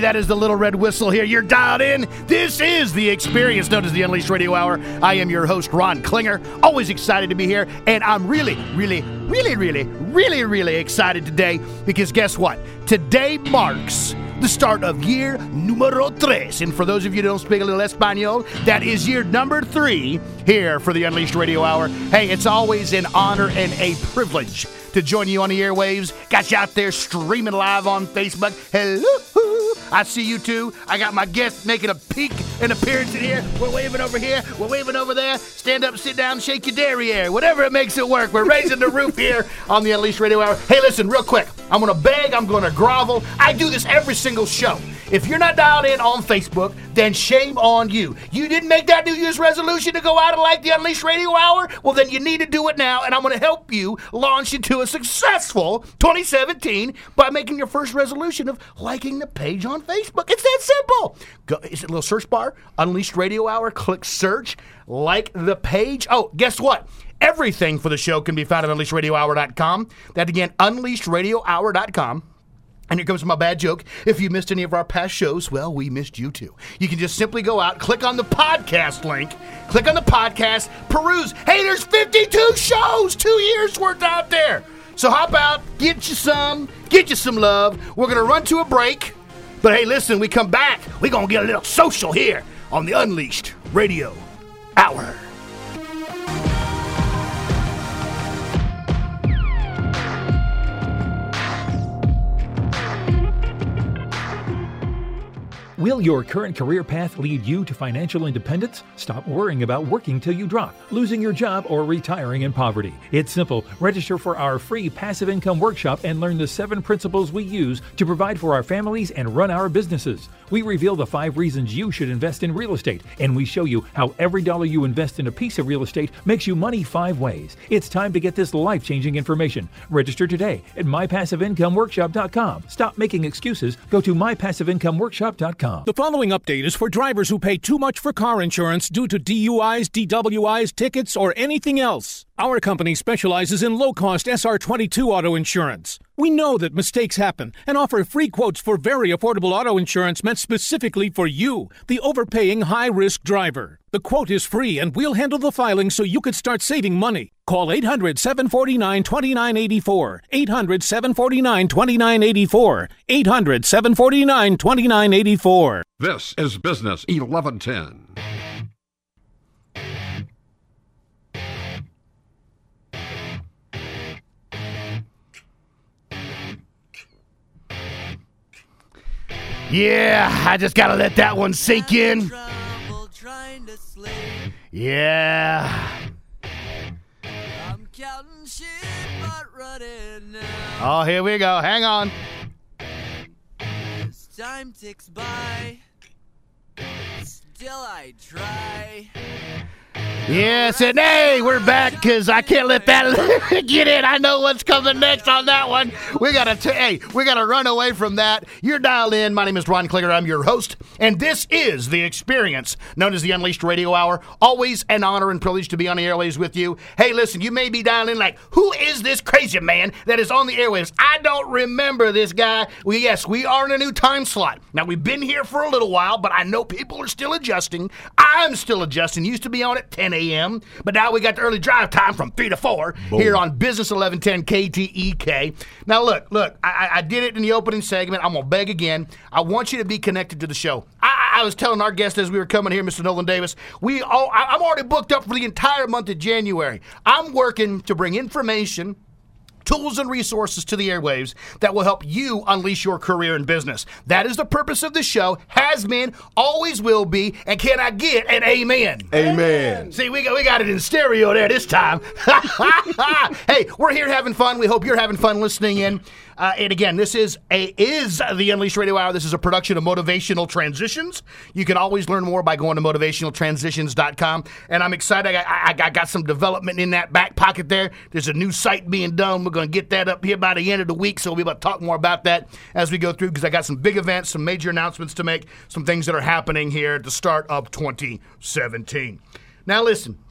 That is the little red whistle here. You're dialed in. This is the experience known as the Unleashed Radio Hour. I am your host, Ron Klinger. Always excited to be here. And I'm really, really, really, really, really, really excited today because guess what? Today marks the start of year numero tres. And for those of you who don't speak a little Espanol, that is year number three here for the Unleashed Radio Hour. Hey, it's always an honor and a privilege to join you on the airwaves. Got you out there streaming live on Facebook. Hello. I see you too. I got my guests making a peek and appearance in here. We're waving over here. We're waving over there. Stand up, sit down, shake your derriere. Whatever it makes it work. We're raising the roof here on the Unleashed Radio Hour. Hey, listen, real quick. I'm going to beg. I'm going to grovel. I do this every single show. If you're not dialed in on Facebook, then shame on you. You didn't make that New Year's resolution to go out and like the Unleashed Radio Hour? Well, then you need to do it now, and I'm going to help you launch into a successful 2017 by making your first resolution of liking the page on Facebook. It's that simple. Go, is it a little search bar? Unleashed Radio Hour. Click search. Like the page. Oh, guess what? Everything for the show can be found at unleashedradiohour.com. That again, unleashedradiohour.com. And here comes my bad joke. If you missed any of our past shows, well, we missed you too. You can just simply go out, click on the podcast link, click on the podcast, peruse. Hey, there's 52 shows, two years worth out there. So hop out, get you some, get you some love. We're going to run to a break. But hey, listen, we come back, we're going to get a little social here on the Unleashed Radio Hour. Will your current career path lead you to financial independence? Stop worrying about working till you drop, losing your job, or retiring in poverty. It's simple. Register for our free passive income workshop and learn the seven principles we use to provide for our families and run our businesses. We reveal the five reasons you should invest in real estate, and we show you how every dollar you invest in a piece of real estate makes you money five ways. It's time to get this life changing information. Register today at mypassiveincomeworkshop.com. Stop making excuses. Go to mypassiveincomeworkshop.com. The following update is for drivers who pay too much for car insurance due to DUIs, DWIs, tickets, or anything else. Our company specializes in low cost SR22 auto insurance. We know that mistakes happen and offer free quotes for very affordable auto insurance meant specifically for you, the overpaying high risk driver. The quote is free and we'll handle the filing so you could start saving money. Call 800 749 2984. 800 749 2984. 800 749 2984. This is Business 1110. Yeah, I just gotta let that one sink in. Yeah. Oh, here we go. Hang on. As time ticks by, still I try. Yes, and hey, we're back because I can't let that get in. I know what's coming next on that one. We gotta, hey, we gotta run away from that. You're dialed in. My name is Ron Klinger. I'm your host, and this is the experience known as the Unleashed Radio Hour. Always an honor and privilege to be on the airways with you. Hey, listen, you may be dialing in like, who is this crazy man that is on the airwaves? I don't remember this guy. Well, yes, we are in a new time slot. Now we've been here for a little while, but I know people are still adjusting. I'm still adjusting. Used to be on at 10 a.m., but now we got the early drive time from 3 to 4 here on Business 1110 KTEK. Now, look, look, I, I did it in the opening segment. I'm going to beg again. I want you to be connected to the show. I, I was telling our guest as we were coming here, Mr. Nolan Davis, we all, I, I'm already booked up for the entire month of January. I'm working to bring information tools and resources to the airwaves that will help you unleash your career in business. That is the purpose of the show, has been, always will be, and can I get an amen? Amen. See, we got, we got it in stereo there this time. hey, we're here having fun. We hope you're having fun listening in. Uh, and again, this is a is the Unleashed Radio Hour. This is a production of Motivational Transitions. You can always learn more by going to motivationaltransitions.com. And I'm excited. I, I, I got some development in that back pocket there. There's a new site being done. We're going to get that up here by the end of the week. So we'll be able to talk more about that as we go through because I got some big events, some major announcements to make, some things that are happening here at the start of 2017. Now, listen.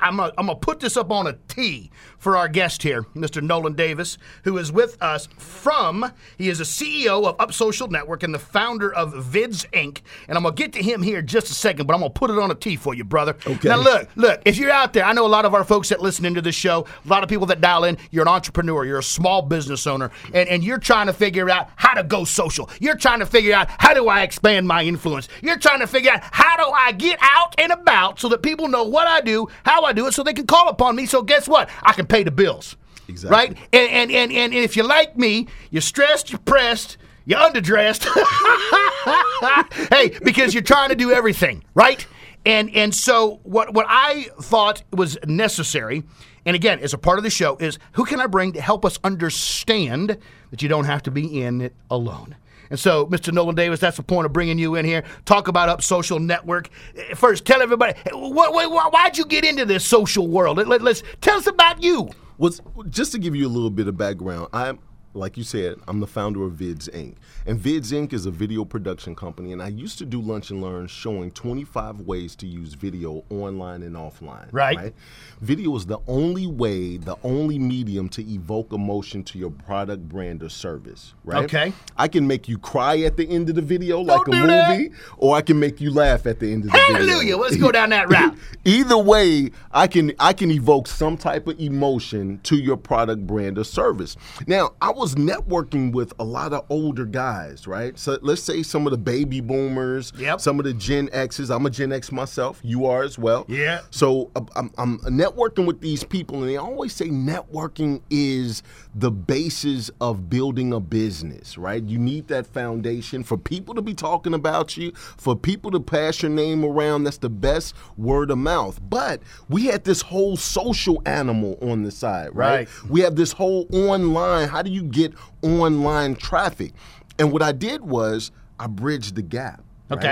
I, gonna, I'm gonna put this up on a T for our guest here, Mr. Nolan Davis, who is with us from. He is a CEO of Up Social Network and the founder of Vids Inc. And I'm gonna get to him here in just a second, but I'm gonna put it on a T for you, brother. Okay. Now look, look. If you're out there, I know a lot of our folks that listen into this show, a lot of people that dial in. You're an entrepreneur, you're a small business owner, and, and you're trying to figure out how to go social. You're trying to figure out how do I expand my influence. You're trying to figure out how do I get out and about so that people know what I do, how I do it, so they can call upon me. So guess what? I can pay the bills. Exactly. Right? And and, and, and if you're like me, you're stressed, you're pressed, you're underdressed. hey, because you're trying to do everything, right? And and so what what I thought was necessary, and again, as a part of the show, is who can I bring to help us understand that you don't have to be in it alone. And so, Mr. Nolan Davis, that's the point of bringing you in here. Talk about Up Social Network. First, tell everybody what, what, why'd you get into this social world? Let, us tell us about you. was just to give you a little bit of background. I'm like you said, I'm the founder of Vids Inc. And Vids Inc. is a video production company, and I used to do lunch and learn showing 25 ways to use video online and offline. Right. Video is the only way, the only medium to evoke emotion to your product, brand, or service. Right. Okay. I can make you cry at the end of the video like a do that. movie, or I can make you laugh at the end of the video. Hallelujah. Let's go down that route. Either way, I can I can evoke some type of emotion to your product, brand, or service. Now, I was networking with a lot of older guys, right? So let's say some of the baby boomers, Yep. some of the Gen X's. I'm a Gen X myself. You are as well. Yeah. So I'm, I'm networking with these people, and they always say networking is the basis of building a business, right? You need that foundation for people to be talking about you, for people to pass your name around. That's the best word of mouth. But we had this whole social animal on the side, right? Right. We have this whole online. How do you get online traffic? And what I did was I bridged the gap. right?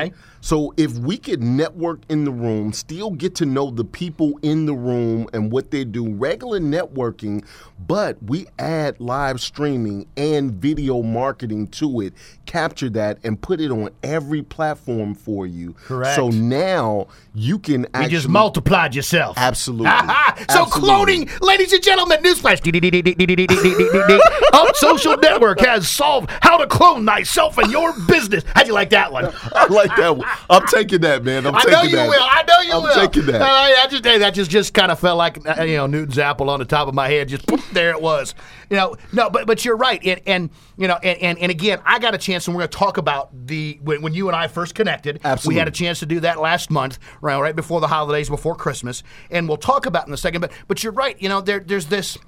So if we could network in the room, still get to know the people in the room and what they do, regular networking, but we add live streaming and video marketing to it, capture that and put it on every platform for you. Correct. So now you can You actually just multiplied yourself. Absolutely. so Absolutely. cloning, ladies and gentlemen, newsflash. Up Social Network has solved how to clone thyself and your business. How'd you like that one? I like that one. I'm taking that, man. I'm I know you that. will. I know you will. I'm will. taking that. Uh, I just that just just kind of felt like uh, you know Newton's apple on the top of my head. Just poof, there it was. You know, no, but but you're right. And and you know, and and, and again, I got a chance, and we're going to talk about the when, when you and I first connected. Absolutely. We had a chance to do that last month, right, right before the holidays, before Christmas, and we'll talk about it in a second. But but you're right. You know, there there's this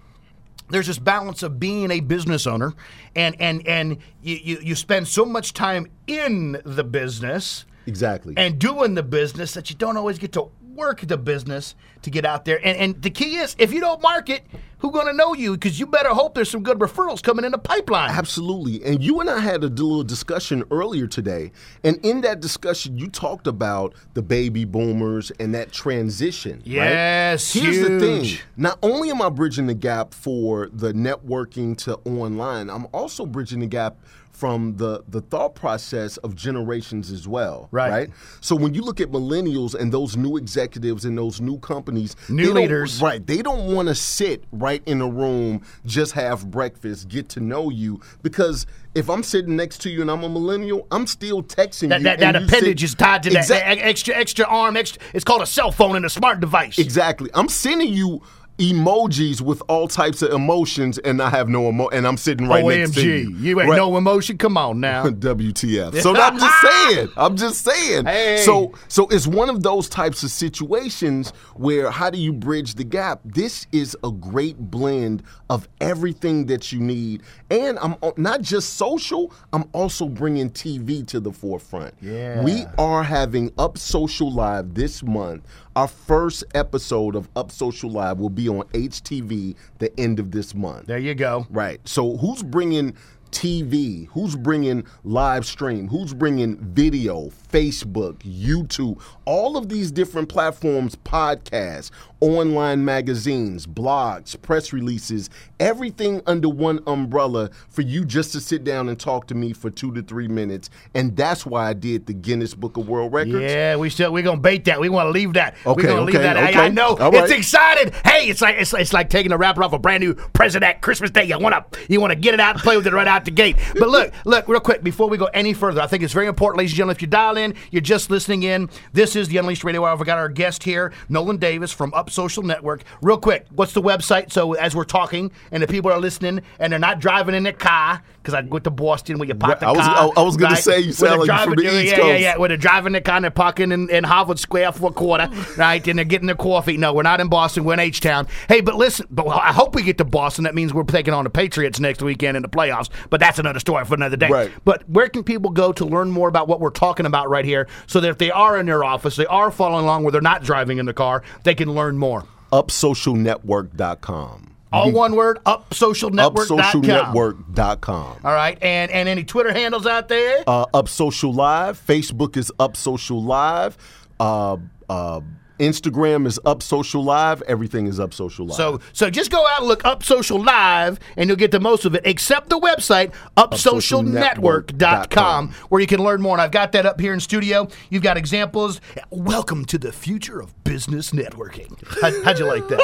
there's this balance of being a business owner and and and you, you, you spend so much time in the business Exactly. and doing the business that you don't always get to work the business to get out there and, and the key is if you don't market who gonna know you because you better hope there's some good referrals coming in the pipeline Absolutely. And you and I had a little discussion earlier today. And in that discussion, you talked about the baby boomers and that transition. right? Yes, Here's the thing. Not only am I bridging the gap for the networking to online, I'm also bridging the gap from the, the thought process of generations as well. Right. Right. So when you look at millennials and those new executives and those new companies, New leaders. Right. They don't want to sit right in a room, just have breakfast, get to know you. Because if I'm sitting next to you and I'm a millennial, I'm still texting that, you. that, that appendage sit- is tied to that Exact- e- extra extra arm extra it's called a cell phone and a smart device Exactly. I'm sending you emojis with all types of emotions, and I have no emo, and I'm sitting right next to you. OMG you ain't Right. no emotion come on now WTF. So I'm just saying. I'm just saying. Hey. So so it's one of those types of situations where how do you bridge the gap? This is a great blend of everything that you need, and I'm not just social. I'm also bringing TV to the forefront. Yeah. We are having Up Social Live this month. Our first episode of Up Social Live will be on HTV the end of this month. there you go Right. So who's bringing TV? Who's bringing live stream? Who's bringing video, Facebook, YouTube, all of these different platforms, podcasts, online magazines, blogs, press releases, everything under one umbrella for you just to sit down and talk to me for two to three minutes. And that's why I did the Guinness Book of World Records. Yeah, we still we're gonna bait that. We want to leave that. Okay, we're gonna leave okay, that. Okay. I know All it's excited. Hey, it's like it's, it's like taking a wrapper off a brand new present at Christmas Day. You wanna you wanna get it out and play with it right out the gate. But look, look, real quick before we go any further, I think it's very important, ladies and gentlemen. If you dial in, you're just listening in. This is the Unleashed Radio Hour. We've got our guest here, Nolan Davis from Up Social Network. Real quick, what's the website? So as we're talking and the people are listening and they're not driving in their car because I went to Boston where you park the I was- car. I- I was gonna say you sound like you're from driving- the East yeah, yeah, Coast. yeah, where they're driving the car and they're parking in, in Harvard Square for a quarter, right? And they're getting their coffee. No, we're not in Boston. We're in H Town. Hey, but listen, but I hope we get to Boston. That means we're taking on the Patriots next weekend in the playoffs. But that's another story for another day. Right. But where can people go to learn more about what we're talking about right here, so that if they are in their office, they are following along where they're not driving in the car, they can learn more. Upsocialnetwork.com. All one word, upsocialnetwork.com. Upsocialnetwork.com. All right, and and any Twitter handles out there? Uh, Up Social Live. Facebook is Up Social Live. Uh, uh, Instagram is Up Social Live. Everything is Up Social Live. So so just go out and look up social live and you'll get the most of it, except the website upsocialnetwork.com where you can learn more. And I've got that up here in studio. You've got examples. Welcome to the future of business networking. How, how'd you like that?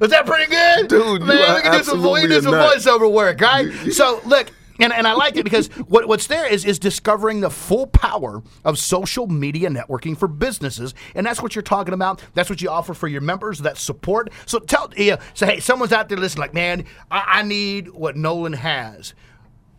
Was that pretty good? Dude, Man, we can do some, we can do some voiceover work, right? so look, and, and I like it because what, what's there is is discovering the full power of social media networking for businesses, and that's what you're talking about. That's what you offer for your members. That support. So tell, yeah, so hey, someone's out there listening, like, man, I, I need what Nolan has.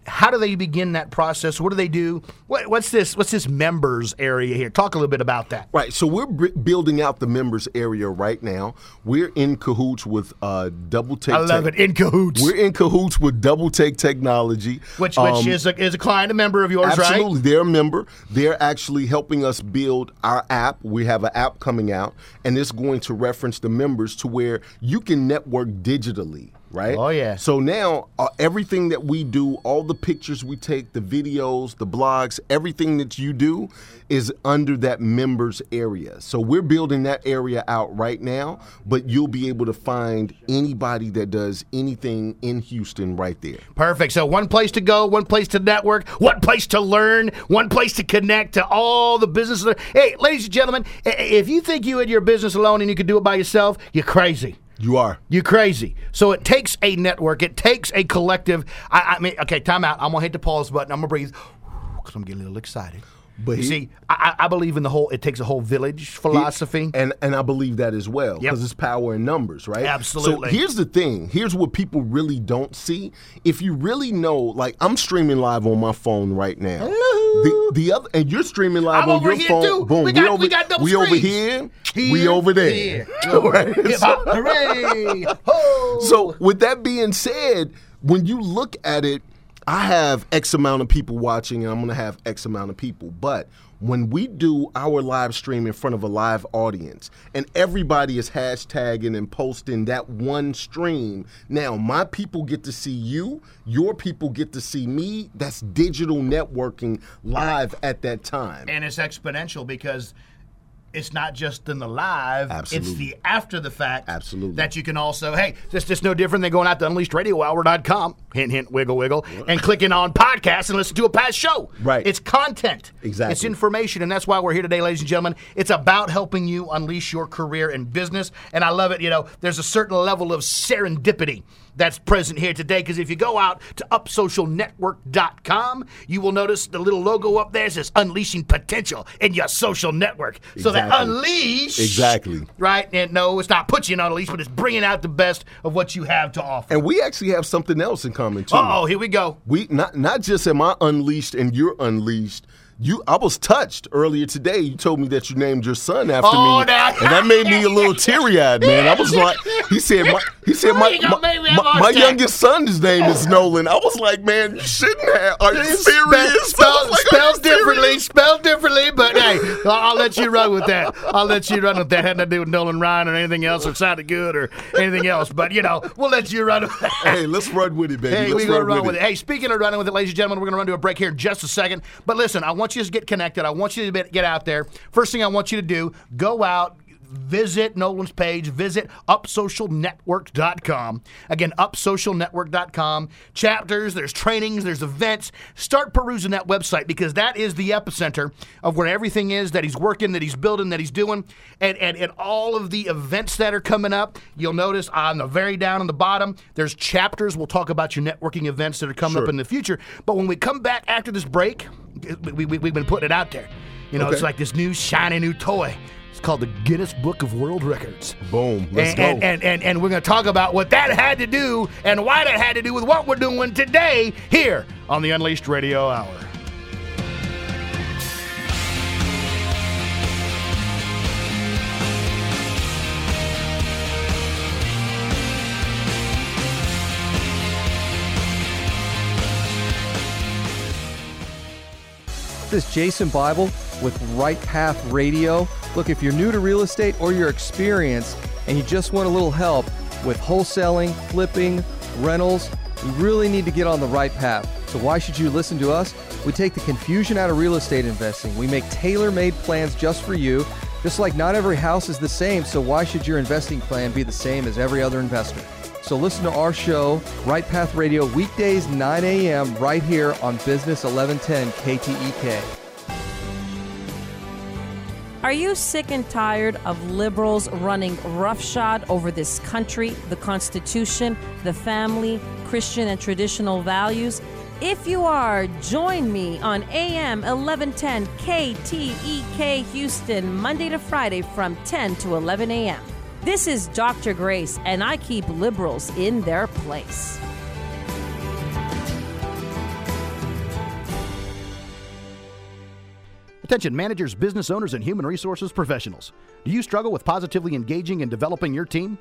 How do they begin that process? What do they do? What, what's this? What's this members area here? Talk a little bit about that. Right, so we're b- building out the members area right now. We're in cahoots with uh, Double Take. I love Tech- it. In cahoots, We're in cahoots with Double Take Technology, which which Um, is a, is a client, a member of yours, right? Absolutely, they're a member. They're actually helping us build our app. We have an app coming out, and it's going to reference the members to where you can network digitally. Right. Oh, yeah. So now uh, everything that we do, all the pictures we take, the videos, the blogs, everything that you do is under that members area. So we're building that area out right now, but you'll be able to find anybody that does anything in Houston right there. Perfect. So one place to go, one place to network, one place to learn, one place to connect to all the businesses. Hey, ladies and gentlemen, if you think you had your business alone and you could do it by yourself, you're crazy. You are. You're crazy. So it takes a network. It takes a collective. I, I mean, okay, time out. I'm gonna hit the pause button. I'm gonna breathe because I'm getting a little excited. But you he- see, I, I believe in the whole. It takes a whole village philosophy. And and I believe that as well Yep. because it's power in numbers, right? Absolutely. So here's the thing. Here's what people really don't see. If you really know, like I'm streaming live on my phone right now. The, the other and you're streaming live I'm on your phone. too. Boom. We got- over, we got double we over here. Here, we over there. here. Right? Hooray! Ho! So with that being said, when you look at it, I have X amount of people watching, and I'm going to have X amount of people. But when we do our live stream in front of a live audience, and everybody is hashtagging and posting that one stream, now my people get to see you, your people get to see me. That's digital networking live at that time. and it's exponential because it's not just in the live, it's the after the fact. Absolutely. That you can also, hey, it's just no different than going out to unleashedradiohour.com, hint, hint, wiggle, wiggle, and clicking on podcasts and listen to a past show. Right. It's content. Exactly. It's information, and that's why we're here today, ladies and gentlemen. It's about helping you unleash your career in business, and I love it. You know, there's a certain level of serendipity that's present here today because if you go out to upsocialnetwork.com, you will notice the little logo up there says unleashing potential in your social network. So that unleash. Exactly. Right? And no, it's not putting you on a leash, but it's bringing out the best of what you have to offer. And we actually have something else in common too. oh, here we go. we not not just am I unleashed and you're unleashed. You, I was touched earlier today. You told me that you named your son after Oh, me, now- and that made me a little teary eyed, man. I was like, he said, my, he said, my, my, make me have my- my youngest son's name is Nolan. I was like, man, you shouldn't have. Are you serious? Spell, like, spelled differently, spelled differently, but hey, I'll, I'll let you run with that. I'll let you run with that. Had nothing to do with Nolan Ryan or anything else, or sounded good or anything else. But you know, we'll let you run with that. Hey, let's run with it, baby. Hey, let's we're run run with it. Hey, speaking of running with it, ladies and gentlemen, we're going to run to a break here in just a second. But listen, I want you to get connected. I want you to get out there. First thing I want you to do, go out, visit Nolan's page, visit upsocialnetwork.com. Again, upsocialnetwork.com. Chapters, there's trainings, there's events. Start perusing that website because that is the epicenter of where everything is that he's working, that he's building, that he's doing, and, and, and all of the events that are coming up. You'll notice on the very down on the bottom, there's chapters. We'll talk about your networking events that are coming up in the future. But when we come back after this break, we, we, we've been putting it out there. You know, Okay. it's like this new shiny new toy. It's called the Guinness Book of World Records. Boom. Let's and, go. And, and, and, and we're going to talk about what that had to do and why that had to do with what we're doing today here on the Unleashed Radio Hour. This is Jason Bible with Right Path Radio. Look, if you're new to real estate or you're experienced and you just want a little help with wholesaling, flipping, rentals, you really need to get on the right path. So why should you listen to us? We take the confusion out of real estate investing. We make tailor-made plans just for you. Just like not every house is the same, so why should your investing plan be the same as every other investor? So listen to our show, Right Path Radio, weekdays 9 a.m. right here on Business 1110 KTEK. Are you sick and tired of liberals running roughshod over this country, the Constitution, the family, Christian and traditional values? If you are, join me on AM 1110 KTEK Houston, Monday to Friday from 10 to 11 a.m. This is Dr. Grace, and I keep liberals in their place. Attention managers, business owners, and human resources professionals. Do you struggle with positively engaging and developing your team?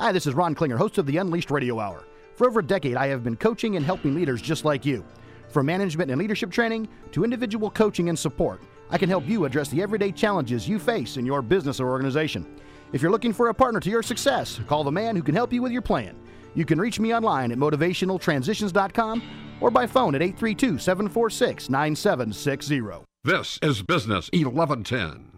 Hi, this is Ron Klinger, host of the Unleashed Radio Hour. For over a decade, I have been coaching and helping leaders just like you. From management and leadership training to individual coaching and support, I can help you address the everyday challenges you face in your business or organization. If you're looking for a partner to your success, call the man who can help you with your plan. You can reach me online at motivationaltransitions.com or by phone at 832 746 9760. This is Business 1110.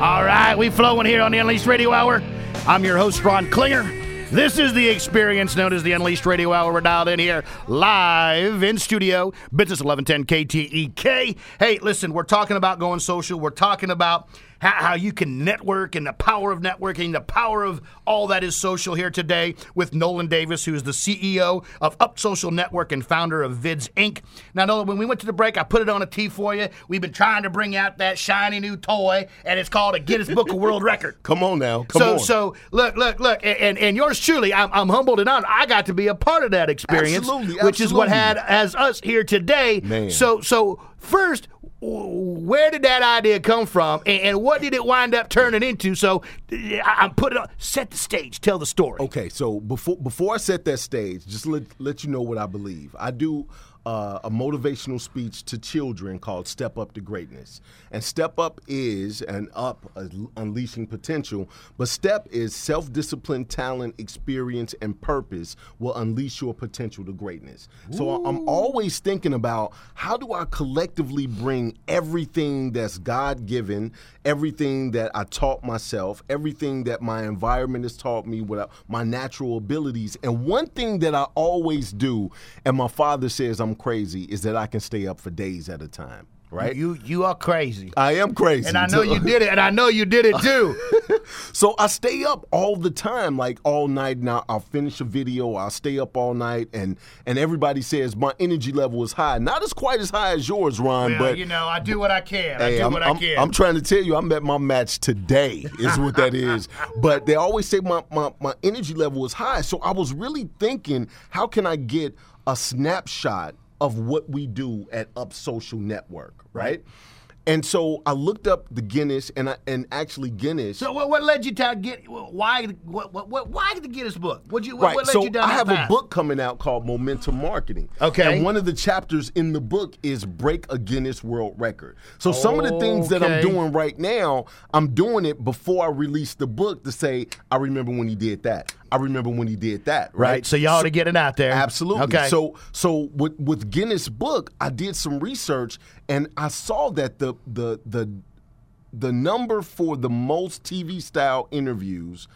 All right, we flowing here on the Unleashed Radio Hour. I'm your host, Ron Klinger. This is the experience known as the Unleashed Radio Hour. We're dialed in here live in studio, Business 1110 KTEK. Hey, listen, we're talking about going social. We're talking about how, how you can network and the power of networking, the power of all that is social here today with Nolan Davis, who is the CEO of Up Social Network and founder of Vids Inc. Now, Nolan, when we went to the break, I put it on a tee for you. We've been trying to bring out that shiny new toy, and it's called a Guinness Book of World Record. Come on now. Come so, on. so look, look, look, and, and, and yours truly, I'm, I'm humbled and honored. I got to be a part of that experience, Absolutely, which is what absolutely. had as us here today. Man. So, so first, where did that idea come from, and, and what did it wind up turning into? So, I'm putting on set the stage, tell the story. Okay, so before before I set that stage, just let let you know what I believe. I do uh, a motivational speech to children called "Step Up to Greatness," and "Step Up" is an up, uh, unleashing potential, but "Step" is self-discipline, talent, experience, and purpose will unleash your potential to greatness. So I- I'm always thinking about how do I collectively bring everything that's God-given, everything that I taught myself, everything that my environment has taught me, what I- my natural abilities. And one thing that I always do, and my father says I'm crazy, is that I can stay up for days at a time. Right? You you are crazy, I am crazy. and I know you did it, and I know you did it too. So I stay up all the time, like all night. Now I'll finish a video, I'll stay up all night, and and everybody says my energy level is high. Not as quite as high as yours, Ron, Well, but you know, I do what I can. I do I'm, what I'm- I can. I'm trying to tell you, I'm at my match today, is what that is. But they always say my, my, my energy level is high. So I was really thinking, how can I get a snapshot of what we do at Up Social Network, right? And so I looked up the Guinness, and I, and actually Guinness. So what, what led you to get why what, what, what why the Guinness book? What you what, right. what led so you down I have path? a book coming out called Momentum Marketing. Okay. And one of the chapters in the book is break a Guinness World Record. So some of the things that I'm doing right now, I'm doing it before I release the book to say I remember when he did that. I remember when he did that. Right. Right. So you ought to get it out there. Absolutely. Okay. So so with with Guinness book, I did some research and I saw that the the the the number for the most TV style interviews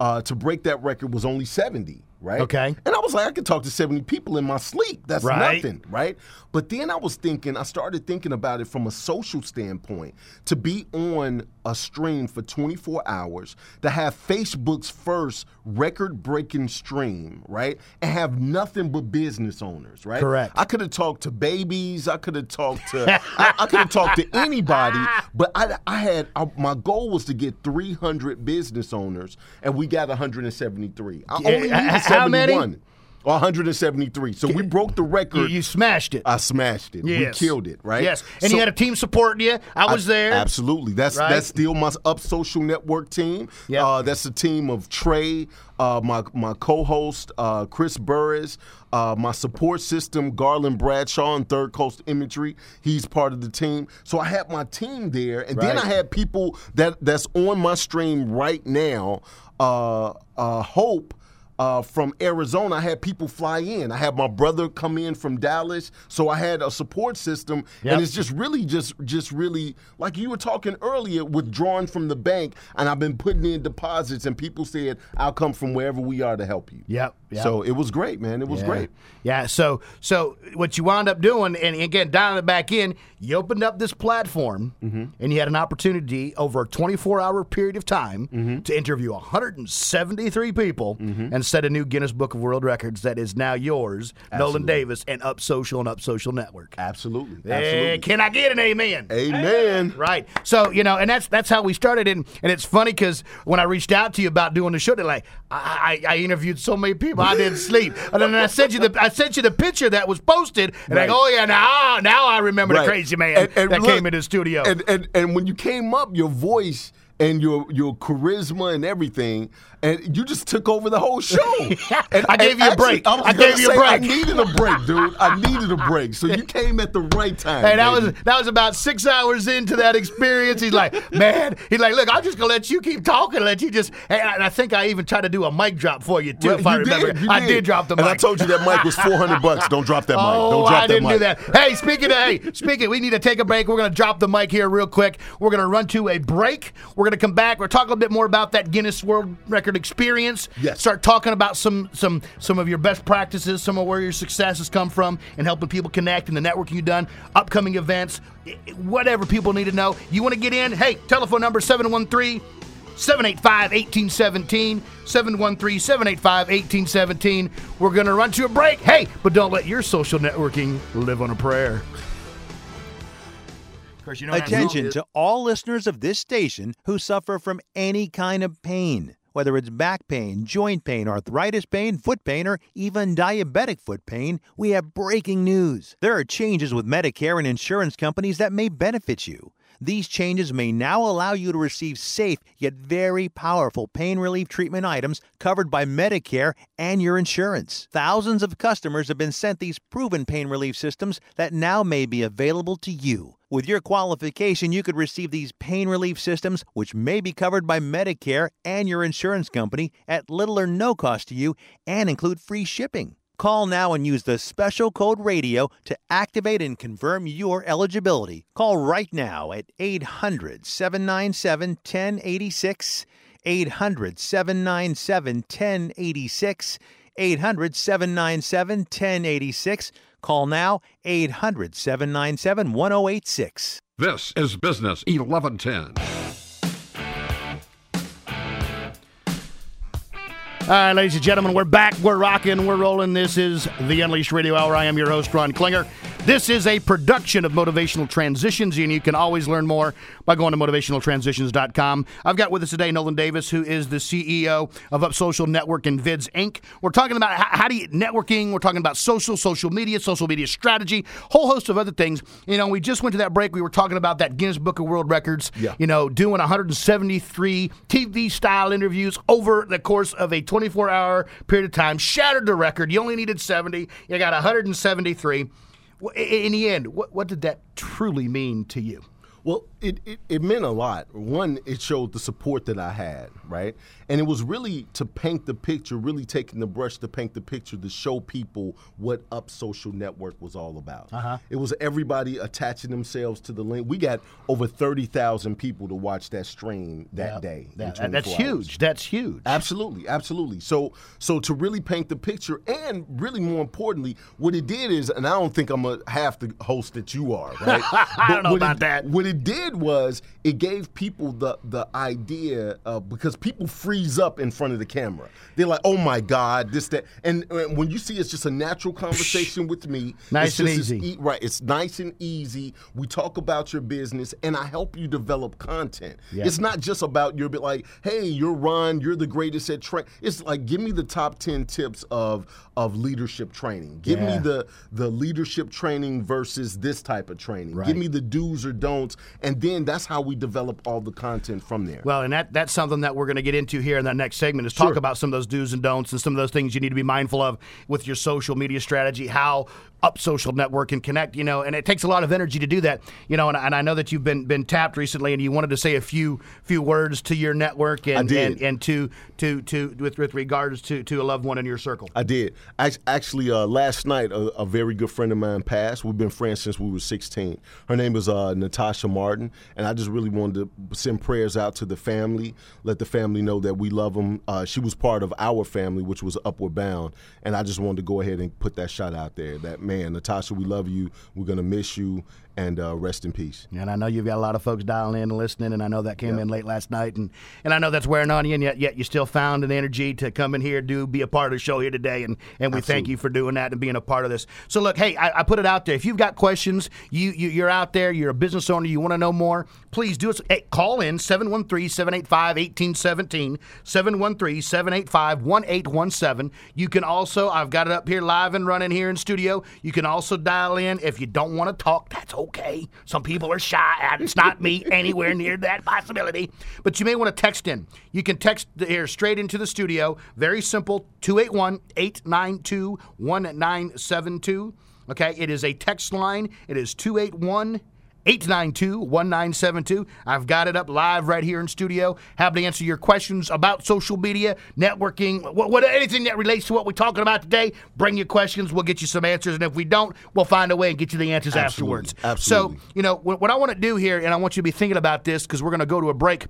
uh, to break that record was only 70, right? Okay. And I was like, I could talk to 70 people in my sleep. That's Right. nothing, right? But then I was thinking, I started thinking about it from a social standpoint. To be on a stream for 24 hours, to have Facebook's first record breaking stream, right? And have nothing but business owners, right? Correct. I could have talked to babies. I could have talked to. I, I could have talked to anybody. But I, I had I, my goal was to get 300 business owners, and we got 173. I only needed h- how many? 173. So we broke the record. you smashed it. I smashed it. Yes. We killed it, right? Yes. And So- you had a team supporting you. I was there. Absolutely. That's Right. that's still my Up Social Network team. Yep. Uh, that's the team of Trey, uh, my my co-host uh, Chris Burris, uh, my support system Garland Bradshaw and Third Coast Imagery. He's part of the team. So I had my team there, and then I had people that that's on my stream right now. Uh, uh, Hope uh, from Arizona, I had people fly in. I had my brother come in from Dallas, so I had a support system, Yep. and it's just really, just, just really like you were talking earlier, withdrawing from the bank, and I've been putting in deposits, and people said, "I'll come from wherever we are to help you." Yep, yep. So it was great, man. It was Yeah. great. Yeah. So so what you wound up doing, and again dialing it back in, you opened up this platform, Mm-hmm. and you had an opportunity over a 24 hour period of time Mm-hmm. to interview 173 people and set a new Guinness Book of World Records that is now yours, Nolan Davis, and Up Social and Up Social Network. Absolutely. Absolutely. can I get an amen? Amen. Right. So you know, and that's that's how we started. And and it's funny because when I reached out to you about doing the show, they're like, I, I, I interviewed so many people, I didn't sleep. And then I sent you the I sent you the picture that was posted, and I Right. go, oh yeah, now ah, now I remember Right. the crazy man And- and that look, came in the studio. And, and and when you came up, your voice and your your charisma and everything, and you just took over the whole show. And, I gave and you a break. I, I gave you a break. I needed a break, dude. I needed a break. So you came at the right time. Hey, that was that was about six hours into that experience. He's like, man, he's like, look, I'm just gonna let you keep talking, let you just. And I, and I think I even tried to do a mic drop for you too, if I remember. did, you I did drop the mic. And I told you that mic was 400 bucks. Don't drop that mic. Oh, Don't drop I that mic. I didn't do that. Hey, speaking of, hey, speaking, we need to take a break. We're going to drop the mic here real quick. We're going to run to a break. We're going to come back. We're talking a little bit more about that Guinness World Record experience. Yes. Start talking about some some some of your best practices, some of where your successes come from, and helping people connect and the networking you've done, upcoming events, whatever people need to know. You want to get in? Hey, telephone number 713- 785 1817. 713 785 1817. We're going to run to a break. Hey, but don't let your social networking live on a prayer. Of course, you know Attention to all listeners of this station who suffer from any kind of pain, whether it's back pain, joint pain, arthritis pain, foot pain, or even diabetic foot pain. We have breaking news. There are changes with Medicare and insurance companies that may benefit you. These changes may now allow you to receive safe yet very powerful pain relief treatment items covered by Medicare and your insurance. Thousands of customers have been sent these proven pain relief systems that now may be available to you. With your qualification, you could receive these pain relief systems, which may be covered by Medicare and your insurance company, at little or no cost to you and include free shipping. Call now and use the special code radio to activate and confirm your eligibility. Call right now at 800 797 1086. 800 797 1086. 800 797 1086. Call now 800 797 1086. This is Business 1110. All right, ladies and gentlemen, we're back. We're rocking. We're rolling. This is the Unleashed Radio Hour. I am your host, Ron Klinger. This is a production of Motivational Transitions, and you can always learn more by going to motivationaltransitions.com. I've got with us today Nolan Davis, who is the CEO of Up Social Network and Vids Inc. We're talking about how, how do you networking. We're talking about social, social media, social media strategy, whole host of other things. You know, we just went to that break. We were talking about that Guinness Book of World Records. Yeah. You know, doing 173 TV style interviews over the course of a 24 hour period of time. Shattered the record. You only needed 70. You got 173. In the end, what, what did that truly mean to you? Well, it, it, it meant a lot. One, it showed the support that I had, right? And it was really to paint the picture, really taking the brush to paint the picture to show people what Up Social Network was all about. Uh-huh. It was everybody attaching themselves to the link. We got over 30,000 people to watch that stream that day. That- 24 that's hours. huge. That's huge. Absolutely, absolutely. So, so to really paint the picture, and really more importantly, what it did is, and I don't think I'm a half the host that you are, right? I don't know about it, that. What it did was it gave people the the idea of because people freeze up in front of the camera. They're like, "Oh my God, this that," and, and when you see it's just a natural conversation with me, Nice it's and easy. e- right? It's nice and easy. We talk about your business, and I help you develop content. Yeah. It's not just about your bit like, hey, you're Ron, you're the greatest at train. It's like, give me the top ten tips of of leadership training. Give Yeah. me the the leadership training versus this type of training. Right. Give me the do's or don'ts, and then that's how we develop all the content from there. Well, and that that's something that we're going to get into here in that next segment is talk Sure. about some of those do's and don'ts and some of those things you need to be mindful of with your social media strategy, how up social network and connect, you know, and it takes a lot of energy to do that, you know, and, and I know that you've been been tapped recently and you wanted to say a few few words to your network and and, and to to to with with regards to to a loved one in your circle. I did. Act- Actually, uh, last night, a, a very good friend of mine passed. We've been friends since we were 16. Her name is uh, Natasha Martin, and I just really wanted to send prayers out to the family, let the family know that we love them. Uh, she was part of our family, which was Upward Bound, and I just wanted to go ahead and put that shot out there. That man, Natasha, we love you. We're gonna miss you, and uh, rest in peace. And I know you've got a lot of folks dialing in and listening, and I know that came in late last night, and, and I know that's wearing on you, and yet, yet you still found an energy to come in here, do be a part of the show here today, and, and we thank you for doing that and being a part of this. So look, hey, I, I put it out there. If you've got questions, you, you you're out there, you're a business owner, you want to know more, please do it. Hey, call in 713-785-1817, 713-785-1817. You can also, I've got it up here live and running here in studio. You can also dial in if you don't want to talk. That's okay. Some people are shy. and It's not me anywhere near that possibility. But you may want to text in. You can text here straight into the studio. Very simple 281 892 1972. Okay, it is a text line. It is 281 892 1972. I've got it up live right here in studio. Happy to answer your questions about social media, networking, what, what anything that relates to what we're talking about today. Bring your questions. We'll get you some answers. And if we don't, we'll find a way and get you the answers Absolutely. afterwards. Absolutely. So, you know, what, what I want to do here, and I want you to be thinking about this because we're going to go to a break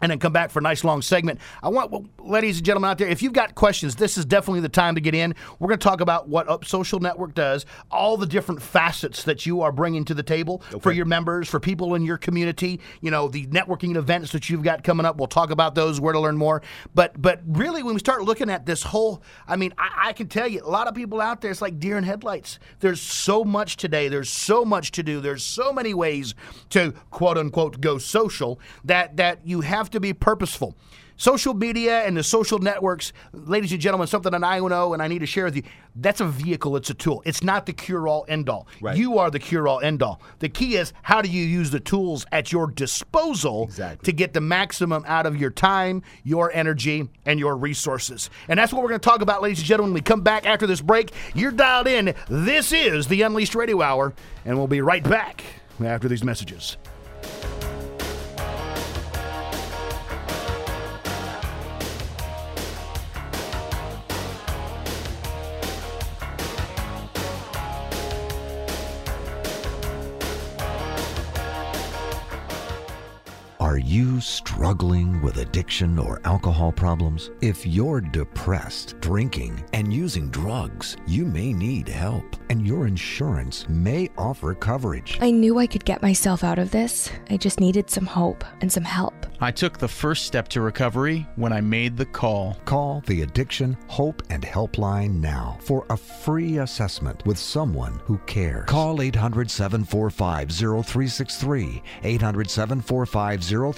and then come back for a nice long segment. I want, well, ladies and gentlemen out there, if you've got questions, this is definitely the time to get in. We're going to talk about what Up Social Network does, all the different facets that you are bringing to the table for your members, for people in your community. You know, the networking events that you've got coming up. We'll talk about those, where to learn more. But, but really, when we start looking at this whole, I mean, I, I can tell you, a lot of people out there, it's like deer in headlights. There's so much today. There's so much to do. There's so many ways to quote unquote go social that that you have to be purposeful. Social media and the social networks, ladies and gentlemen, something that I know and I need to share with you. That's a vehicle, it's a tool. It's not the cure all end all. Right. You are the cure all end all. The key is how do you use the tools at your disposal Exactly. to get the maximum out of your time, your energy, and your resources. And that's what we're going to talk about, ladies and gentlemen, when we come back after this break. You're dialed in. This is the Unleashed Radio Hour, and we'll be right back after these messages. You struggling with addiction or alcohol problems? If you're depressed, drinking, and using drugs, you may need help, and your insurance may offer coverage. I knew I could get myself out of this. I just needed some hope and some help. I took the first step to recovery when I made the call. Call the Addiction Hope and Helpline now for a free assessment with someone who cares. Call 800 745 0363. 800 745 0363.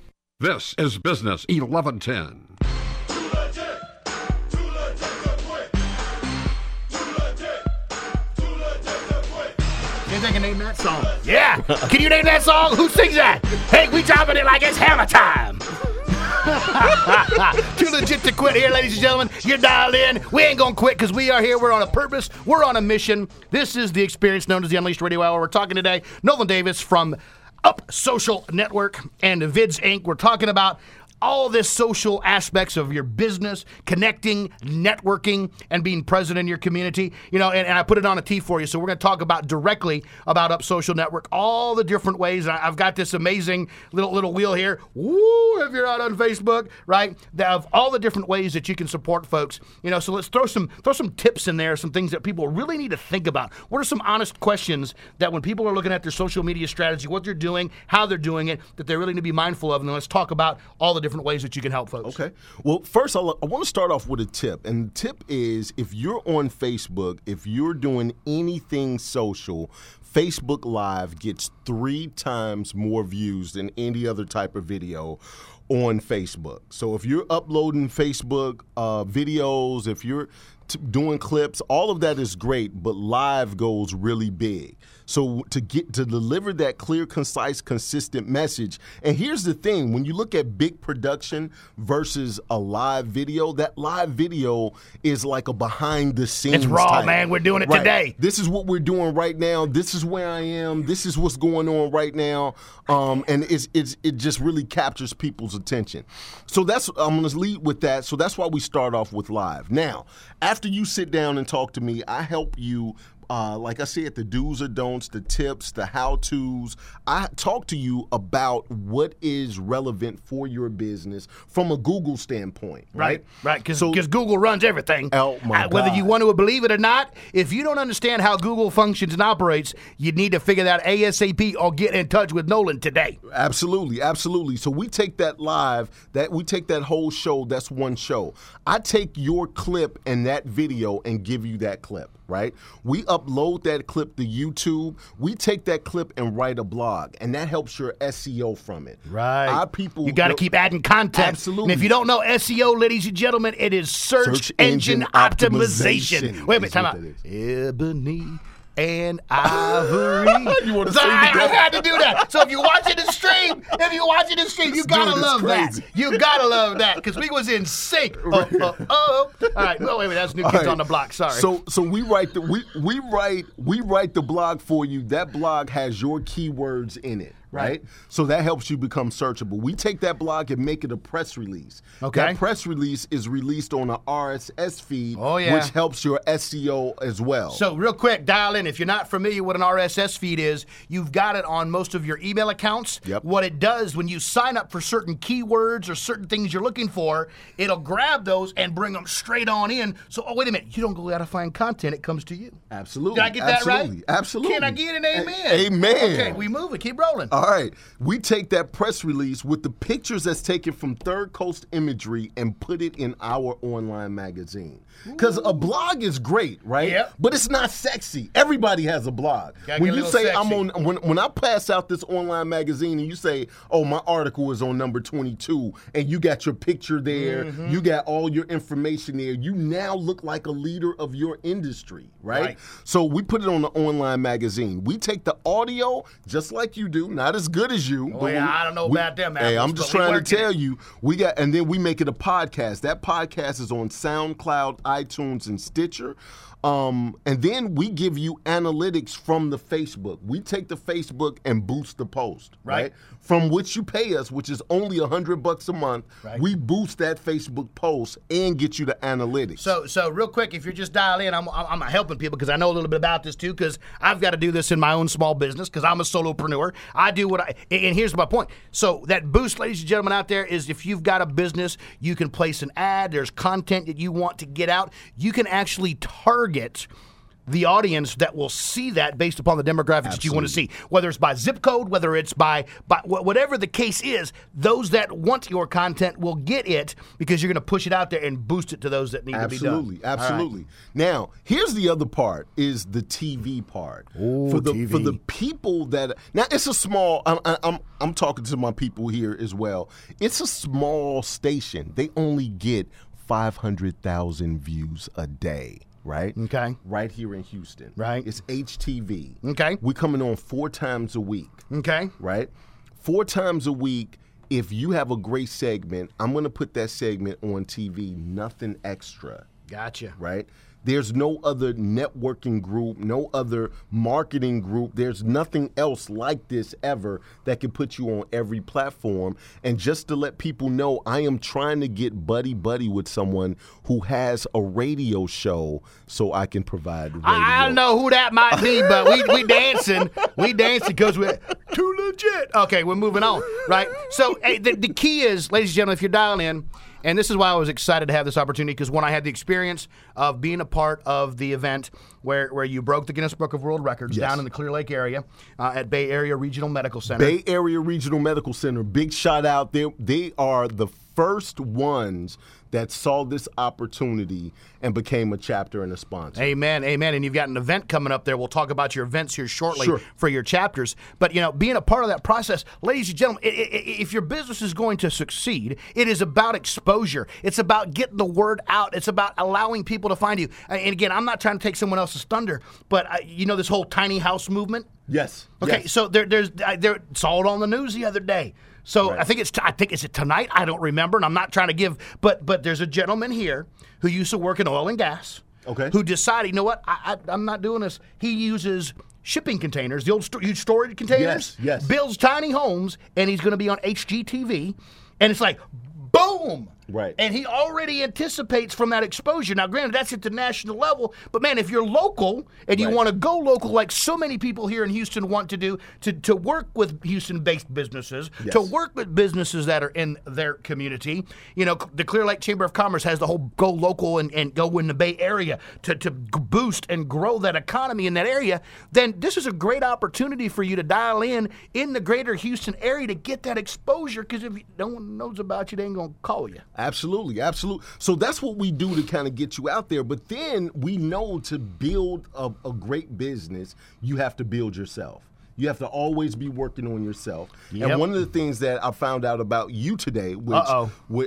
This is Business 1110. Anybody can name that song? Yeah. Can you name that song? Who sings that? Hey, we dropping it like it's hammer time. Too legit to quit here, ladies and gentlemen. You're dialed in. We ain't gonna quit because we are here. We're on a purpose. We're on a mission. This is the experience known as the Unleashed Radio Hour. We're talking today. Nolan Davis from Up Social Network and Vids Inc. We're talking about all this social aspects of your business, connecting, networking, and being present in your community. You know, and, and I put it on a T for you. So we're going to talk about directly about Up Social Network, all the different ways. I- I've got this amazing little little wheel here. Woo! If you're out on Facebook, right, of all the different ways that you can support folks. You know, so let's throw some throw some tips in there, some things that people really need to think about. What are some honest questions that when people are looking at their social media strategy, what they're doing, how they're doing it, that they really need to be mindful of? And then let's talk about all the different ways that you can help folks. Okay. Well, first, I'll, I want to start off with a tip. And the tip is if you're on Facebook, if you're doing anything social, Facebook Live gets three times more views than any other type of video on Facebook. So if you're uploading Facebook uh, videos, if you're t- doing clips, all of that is great, but live goes really big. So to get to deliver that clear, concise, consistent message. And here's the thing: when you look at big production versus a live video, that live video is like a behind the scenes. It's raw, type. man. We're doing it Right. today. This is what we're doing right now. This is where I am. This is what's going on right now. Um, and it's, it's it just really captures people's attention. So that's I'm going to lead with that. So that's why we start off with live. Now, after you sit down and talk to me, I help you. Uh, like I said, the do's or don'ts, the tips, the how to's. I talk to you about what is relevant for your business from a Google standpoint, right? Right, because So- Google runs everything. Oh, my Uh, Whether God. you want to believe it or not, if you don't understand how Google functions and operates, you need to figure that ASAP or get in touch with Nolan today. Absolutely, absolutely. So we take that live, that we take that whole show, that's one show. I take your clip and that video and give you that clip, right? We upload that clip to YouTube. We take that clip and write a blog, and that helps your SEO from it. Right. Our people You got to keep adding content. Absolutely. And if you don't know SEO, ladies and gentlemen, it is search, Search engine, engine optimization. optimization Wait a minute, time out. Ebony and ivory. You wanna So I, I had to do that. So if you're watching the stream, if you're watching the stream, you gotta dude love crazy. that. You gotta love that because we was in sync. Oh, oh, oh. All right, no, wait a minute. That's New Kids right. on the Block. Sorry. So so we write the we we write we write the blog for you. That blog has your keywords in it. Right. Right. So that helps you become searchable. We take that blog and make it a press release. Okay. That press release is released on an RSS feed, Oh, yeah. which helps your SEO as well. So, real quick, dial in. If you're not familiar what an RSS feed is, you've got it on most of your email accounts. Yep. What it does when you sign up for certain keywords or certain things you're looking for, it'll grab those and bring them straight on in. So, oh, wait a minute. You don't go out to find content, it comes to you. Absolutely. Did I get that right? Absolutely. Can I get an amen? A- amen. Okay, we move it. Keep rolling. All right. We take that press release with the pictures that's taken from Third Coast Imagery and put it in our online magazine. Because a blog is great, right? Yep. But it's not sexy. Everybody has a blog. Gotta when you say I'm on when when I pass out this online magazine and you say, "Oh, my article is on number 22," and you got your picture there, Mm-hmm. you got all your information there, you now look like a leader of your industry, right? Right. So we put it on the online magazine. We take the audio just like you do, not as good as you. Oh, but yeah, we- I don't know we- about them Hey, I'm just trying to tell you, we got, and then we make it a podcast. That podcast is on SoundCloud, iTunes, and Stitcher. Um, and then we give you analytics from the Facebook. We take the Facebook and boost the post, right? Right. From which you pay us, which is only a hundred bucks a month. Right. We boost that Facebook post and get you the analytics. So, so real quick, if you're just dialing in, I'm, I'm helping people because I know a little bit about this too. Because I've got to do this in my own small business because I'm a solopreneur. I do what I, and here's my point. So that boost, ladies and gentlemen, out there is if you've got a business, you can place an ad. There's content that you want to get out. You can actually target the audience that will see that based upon the demographics that you want to see whether it's by zip code whether it's by by whatever the case is those that want your content will get it because you're going to push it out there and boost it to those that need to be done Absolutely, absolutely. Now, here's the other part: is the TV part for the for the people that now it's a small. I'm, I'm I'm talking to my people here as well. It's a small station. They only get five hundred thousand views a day. Right. Okay. Right here in Houston. Right. It's HTV. Okay. We're coming on four times a week. Okay. Right. Four times a week. If you have a great segment, I'm going to put that segment on TV. Nothing extra Gotcha. right? There's no other networking group, no other marketing group. There's nothing else like this ever that can put you on every platform. And just to let people know, I am trying to get buddy buddy with someone who has a radio show so I can provide radio. I, I don't know who that might be, but we we dancing, we dancing because we're too legit. Okay, we're moving on, right? So hey, the, the key is, ladies and gentlemen, if you're dialing in, and this is why I was excited to have this opportunity because when I had the experience of being a part of the event where where you broke the Guinness Book of World Records Yes. down in the Clear Lake area uh, at Bay Area Regional Medical Center. Bay Area Regional Medical Center, big shout out. They they are the first ones that saw this opportunity and became a chapter and a sponsor. Amen, amen. And you've got an event coming up there. We'll talk about your events here shortly Sure. for your chapters. But you know, being a part of that process, ladies and gentlemen, i- i- i- if your business is going to succeed, it is about exposure. It's about getting the word out. It's about allowing people to find you. And again, I'm not trying to take someone else's thunder, but uh, you know this whole tiny house movement. Yes. Okay, yes. so there, there's I- there saw it on the news the other day. So I think it's I think is it tonight. I don't remember, and I'm not trying to give, but but there's a gentleman here who used to work in oil and gas. Okay. Who decided, you know what? I, I I'm not doing this. He uses shipping containers, the old sto- huge storage containers. Yes, yes. Builds tiny homes, and he's going to be on HGTV, and it's like, boom. Right. And he already anticipates from that exposure. Now, granted, that's at the national level, but man, if you're local and you Right. want to go local, like so many people here in Houston want to do, to, to work with Houston based businesses, Yes. to work with businesses that are in their community, you know, the Clear Lake Chamber of Commerce has the whole go local and, and go in the Bay Area to, to boost and grow that economy in that area, then this is a great opportunity for you to dial in in the greater Houston area to get that exposure because if no one knows about you, they ain't going to call you. Absolutely, absolutely. So that's what we do to kind of get you out there. But then we know to build a, a great business, you have to build yourself. You have to always be working on yourself. Yep. And one of the things that I found out about you today, which,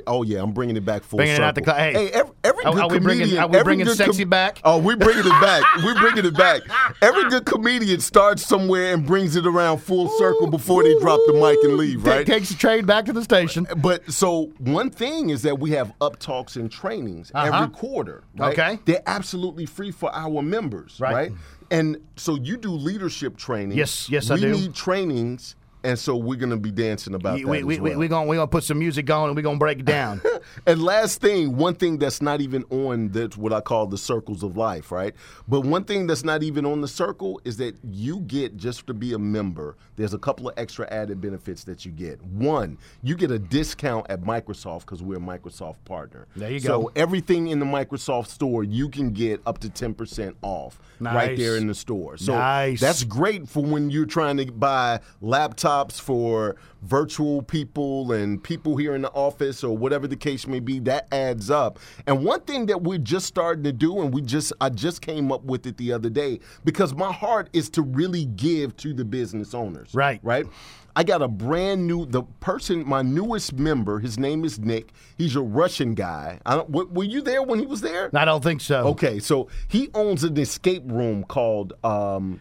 oh yeah, I'm bringing it back full Bringing it out the cl- hey. every, every Are- good are we bringing- comedian, are we every bringing sexy back? Oh, we're bringing it back. we're bringing it back. Every good comedian starts somewhere and brings it around full circle before they drop the mic and leave, right? Takes the train back to the station. But so one thing is that we have up talks and trainings Uh-huh. every quarter. Right? Okay. They're absolutely free for our members, Right. right? And so you do leadership training. Yes, yes, I we do. need trainings, and so we're going to be dancing about that we, as we, well. we, gonna we're gonna put some music on and we're gonna break it down. and last thing, one thing that's not even on that's what I call the circles of life, right? But one thing that's not even on the circle is that you get just to be a member. There's a couple of extra added benefits that you get. One, you get a discount at Microsoft because we're a Microsoft partner. There you So go. everything in the Microsoft store you can get up to ten percent off right there in the store. So Nice. that's great for when you're trying to buy laptops for virtual people and people here in the office or whatever the case may be that adds up and one thing that we're just starting to do and we just i just came up with it the other day because my heart is to really give to the business owners Right. right I got a brand new the person my newest member his name is Nick he's a Russian guy I don't, were you there when he was there I don't think so. Okay, so he owns an escape room called um,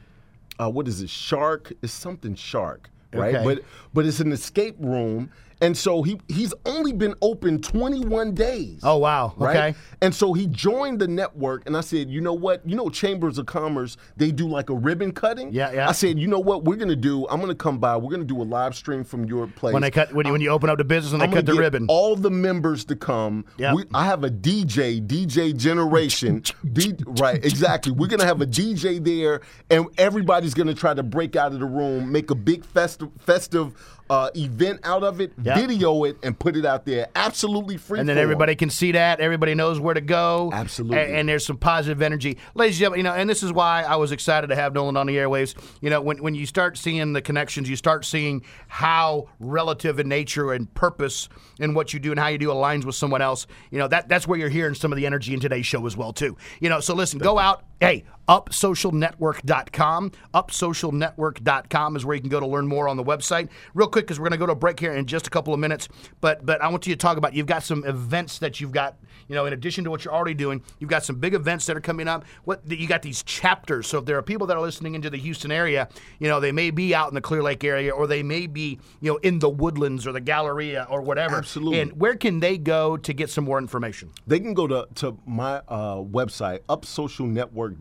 uh, what is it? Shark? is something Shark. Right? Okay. But but it's an escape room. And so he he's only been open 21 days. Oh, wow. Right? Okay. And so he joined the network and I said, "You know what? You know Chambers of Commerce, they do like a ribbon cutting?" Yeah, yeah. I said, "You know what? We're going to do I'm going to come by. We're going to do a live stream from your place. When they cut, when you, when you open up the business and they cut the ribbon. All the members to come. Yep. We, I have a DJ, DJ Generation. D, right, exactly. We're gonna have a DJ there, and everybody's gonna try to break out of the room, make a big festive festive uh, event out of it, Yep. video it, and put it out there. Absolutely free. and then everybody can see that. Everybody knows where to go. Absolutely. And, and there's some positive energy, ladies and gentlemen. You know, and this is why I was excited to have Nolan on the airwaves. You know, when when you start seeing the connections, you start seeing how relative in nature and purpose in what you do and how you do aligns with someone else. You know, that that's where you're hearing some of the energy in today's show as well too. You know, so listen, go out. Hey, upsocialnetwork.com. Upsocialnetwork.com is where you can go to learn more on the website. Real quick, because we're going to go to a break here in just a couple of minutes. But but I want you to talk about you've got some events that you've got. You know, in addition to what you're already doing, you've got some big events that are coming up. What you got these chapters. So if there are people that are listening into the Houston area, you know, they may be out in the Clear Lake area, or they may be you know in the Woodlands or the Galleria or whatever. Absolutely. And where can they go to get some more information? They can go to, to my uh, website, upsocialnetwork.com.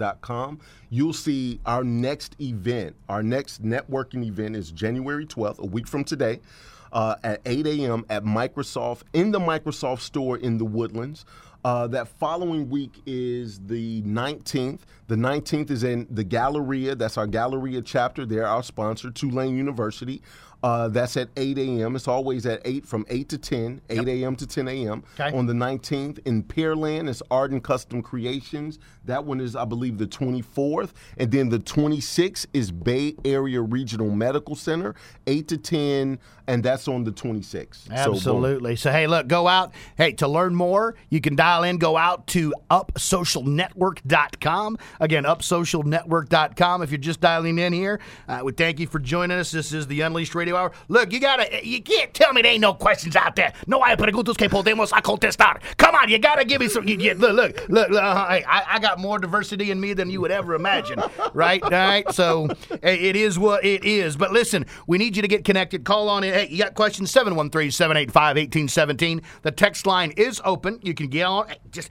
You'll see our next event. Our next networking event is January 12th, a week from today, uh, at 8 a.m. at Microsoft, in the Microsoft store in the Woodlands. Uh, that following week is the 19th. The 19th is in the Galleria. That's our Galleria chapter. They're our sponsor, Tulane University. Uh, that's at 8 a.m. It's always at 8 from 8 to 10, 8 a.m. to 10 a.m. Okay. On the 19th in Pearland, it's Arden Custom Creations. That one is, I believe, the 24th. And then the 26th is Bay Area Regional Medical Center, 8 to 10, and that's on the 26th. So. Absolutely. So, hey, look, go out. Hey, to learn more, you can dial in, go out to upsocialnetwork.com. Again, upsocialnetwork.com. If you're just dialing in here, uh, we thank you for joining us. This is the Unleashed Radio Hour. Look, you gotta, you can't tell me there ain't no questions out there. No hay preguntas que podemos contestar. Come on, you gotta give me some. You, you- look, look, look. look, uh, hey, I, I got more diversity in me than you would ever imagine, right? All right. So, hey, it is what it is. But listen, we need you to get connected. Call on it. Hey, you got questions? 713 785 1817. The text line is open. You can get on. Hey, eh, Just.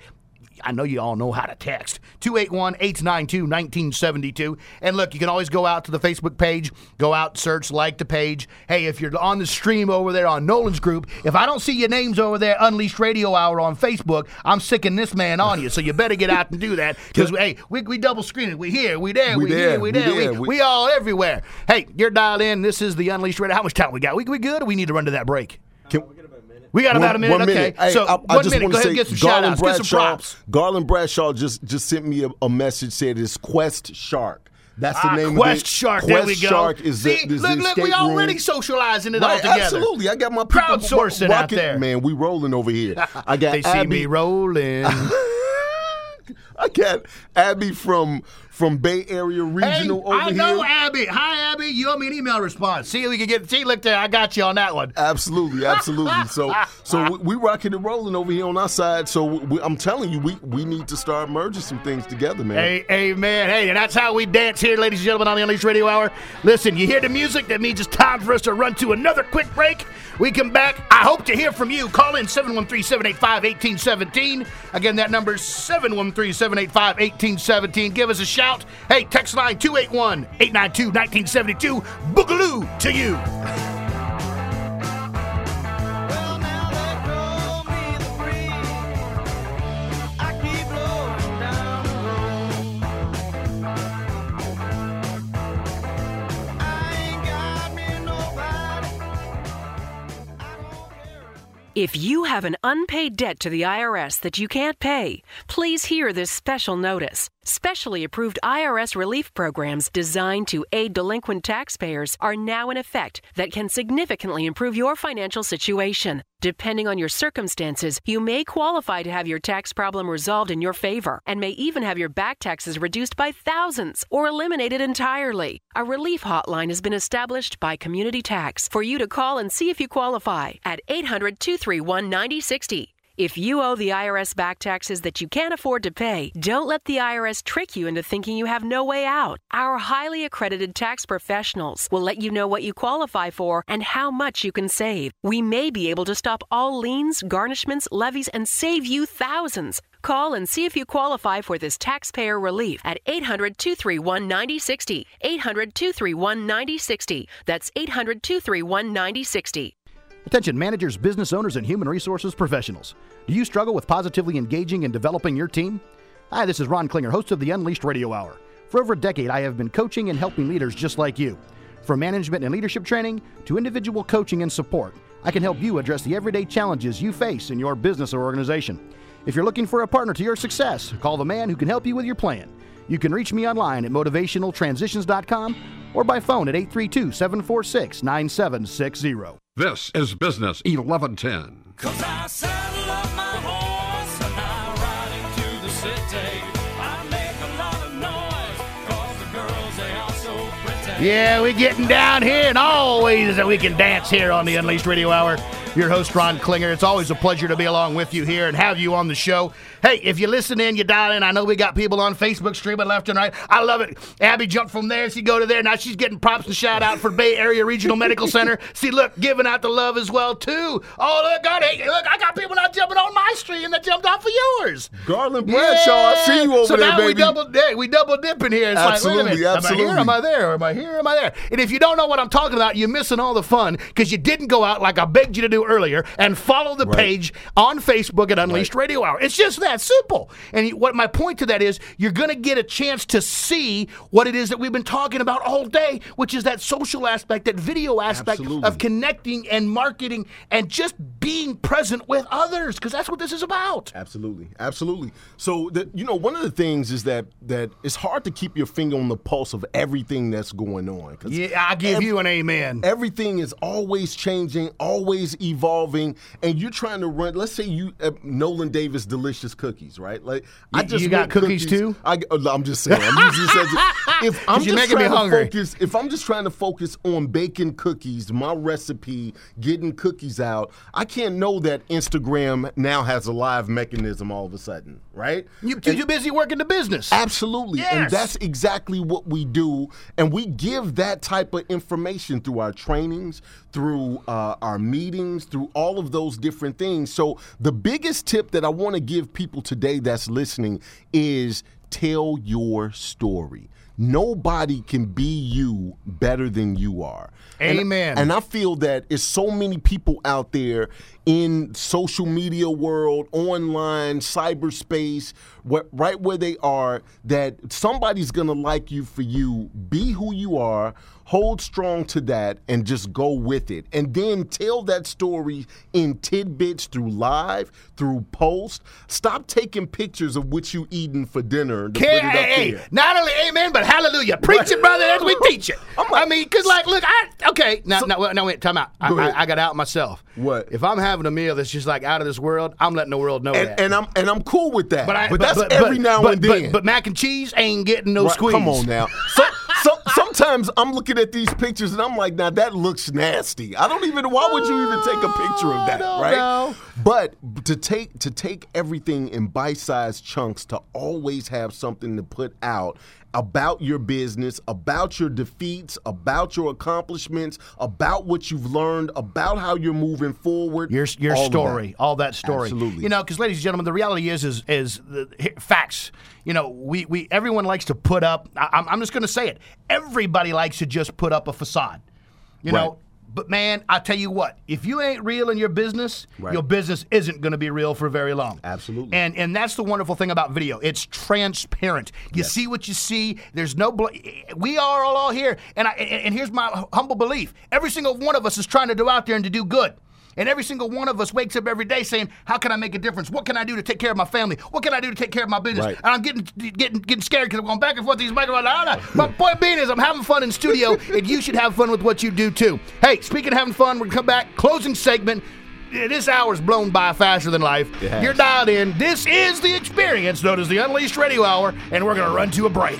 I know you all know how to text. 281 892 1972. And look, you can always go out to the Facebook page, go out, search, like the page. Hey, if you're on the stream over there on Nolan's group, if I don't see your names over there, Unleashed Radio Hour on Facebook, I'm sicking this man on you. So you better get out and do that. Because, hey, we, we double screen it. We here, we there, we, We here, there, we we there, we, there, we- we all everywhere. Hey, you're dialed in. This is the Unleashed Radio. How much time we got? We, we good or we need to run to that break? Can- We got about a minute. One okay. Hey, so I, I one just minute. want Go to ahead and say, get some shout Garland outs. Get some Bradshaw, props. Garland Bradshaw just just sent me a, a message said it's Quest Shark. That's the Ah, name Quest of it. Shark. Quest there we go. All is See, the, is look, the look, we already room. socializing it Right, all together. Absolutely. I got my people Crowdsourcing wa- out there. Man, we rolling over here. I got they see Abby, me rolling. I got Abby from from Bay Area hey, Regional over here. I know here. Abby. Hi, Abby. You owe me an email response. See, if we can get. See, look there. I got you on that one. Absolutely, absolutely. So, so we, we rocking and rolling over here on our side. So we, I'm telling you, we we need to start merging some things together, man. Hey, hey, man. Hey, and that's how we dance here, ladies and gentlemen, on the Unleashed Radio Hour. Listen, you hear the music? That means it's time for us to run to another quick break. We come back. I hope to hear from you. Call in 713 785 1817. Again, that number is 713 785 1817. Give us a shout. Hey, text line 281 892 1972. Boogaloo to you. If you have an unpaid debt to the IRS that you can't pay, please hear this special notice. Specially approved IRS relief programs designed to aid delinquent taxpayers are now in effect that can significantly improve your financial situation. Depending on your circumstances, you may qualify to have your tax problem resolved in your favor and may even have your back taxes reduced by thousands or eliminated entirely. A relief hotline has been established by Community Tax for you to call and see if you qualify at 800 231 9060. If you owe the IRS back taxes that you can't afford to pay, don't let the IRS trick you into thinking you have no way out. Our highly accredited tax professionals will let you know what you qualify for and how much you can save. We may be able to stop all liens, garnishments, levies, and save you thousands. Call and see if you qualify for this taxpayer relief at 800 231 9060. 800 231 9060. That's 800 231 9060. Attention managers, business owners, and human resources professionals. Do you struggle with positively engaging and developing your team? Hi, this is Ron Klinger, host of the Unleashed Radio Hour. For over a decade, I have been coaching and helping leaders just like you. From management and leadership training to individual coaching and support, I can help you address the everyday challenges you face in your business or organization. If you're looking for a partner to your success, call the man who can help you with your plan. You can reach me online at motivationaltransitions.com or by phone at 832 746 9760. This is Business 1110. Cause I saddle up my horse and I ride into the city. I make a lot of noise cause the girls, they are so pretty. Yeah, we're getting down here and always that we can dance here on the Unleashed Radio Hour. Your host, Ron Klinger. It's always a pleasure to be along with you here and have you on the show. Hey, if you listen in, you dial in. I know we got people on Facebook streaming left and right. I love it. Abby jumped from there. She go to there. Now she's getting props and shout out for Bay Area Regional Medical Center. See, look, giving out the love as well, too. Oh, look, God, hey, look, I got people now jumping on my stream that jumped off of yours. Garland Bradshaw, I see you over so there, now we double di- we double dipping here. It's Absolutely, like, wait a minute, absolutely. Am I here? Am I there? Am I here? Am I there? And if you don't know what I'm talking about, you're missing all the fun because you didn't go out like I begged you to do earlier and follow the Right. page on Facebook at Unleashed Radio Hour. It's just that simple. And what my point to that is, you're going to get a chance to see what it is that we've been talking about all day, which is that social aspect, that video aspect Absolutely. of connecting and marketing and just being present with others because that's what this is about. Absolutely, absolutely. So that you know, one of the things is that that it's hard to keep your finger on the pulse of everything that's going on. Yeah, I give ev- you an amen. Everything is always changing, always evolving, and you're trying to run. Let's say you uh, Nolan Davis delicious cookies, right? Like I just you got want cookies too? I, am just saying. I'm using this as a- if I'm You're just trying to hungry. focus, if I'm just trying to focus on baking cookies, my recipe, getting cookies out, I can't know that Instagram now has a live mechanism all of a sudden, right? You too, too busy working the business. Absolutely. And that's exactly what we do. And we give that type of information through our trainings, through uh, our meetings, through all of those different things. So, the biggest tip that I want to give people today that's listening is tell your story. Nobody can be you better than you are. And- Amen. And I feel that it's so many people out there in social media world, online, cyberspace, wh- right where they are, that somebody's gonna like you for you. Be who you are. Hold strong to that and just go with it. And then tell that story in tidbits through live, through post. Stop taking pictures of what you eating for dinner to Can't, put it up hey, there. not only amen, but hallelujah. Preach it, brother, as we teach it. I mean, because, like, look, I, okay, now, now, wait, now, wait, time out. I. I, I got out myself. What? If I'm having a meal that's just like out of this world, I'm letting the world know And, that. and I'm and I'm cool with that. but, I, but that's every now but, and then. But, mac and cheese ain't getting no Right, squeeze. Come on now. So, so, sometimes I'm looking at these pictures and I'm like, now that looks nasty. I don't even. Why would you even take a oh, picture of that, no, right? no. But to take to take everything in bite-sized chunks to always have something to put out about your business, about your defeats, about your accomplishments, about what you've learned, about how you're moving forward. your your all story, that. all that story. Absolutely. You know, because ladies and gentlemen, the reality is is is the facts. You know, we we everyone likes to put up. I, I'm I'm just going to say it. Everybody likes to just put up a facade. You Right. know. But man, I tell you what, if you ain't real in your business, Right. your business isn't going to be real for very long. Absolutely. And and that's the wonderful thing about video. It's transparent. You see what you see. There's no bl- we are all, all here. And I and, and here's my humble belief. Every single one of us is trying to go out there and to do good. And every single one of us wakes up every day saying, "How can I make a difference? What can I do to take care of my family? What can I do to take care of my business?" Right. And I'm getting getting getting scared because I'm going back and forth these microphones. My point being is, I'm having fun in studio, and you should have fun with what you do too. Hey, speaking of having fun, we're gonna come back. Closing segment. This hour's blown by faster than life. You're dialed in. This is the experience known as the Unleashed Radio Hour, and we're gonna run to a break.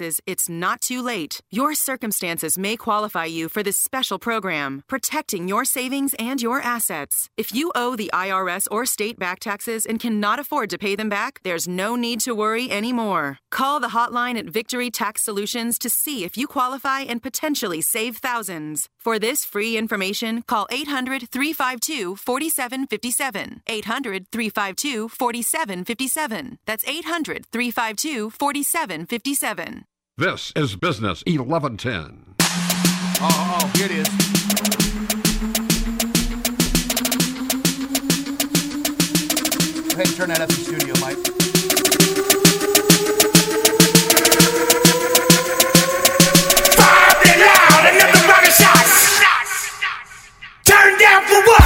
it's not too late. Your circumstances may qualify you for this special program, protecting your savings and your assets. If you owe the IRS or state back taxes and cannot afford to pay them back, there's no need to worry anymore. Call the hotline at Victory Tax Solutions to see if you qualify and potentially save thousands. For this free information, call 800 352 4757. 800 352 4757. That's 800 352 4757. This is Business 1110. Oh, oh, here it is. Go ahead and turn that up in studio, Mike. Turn down for what?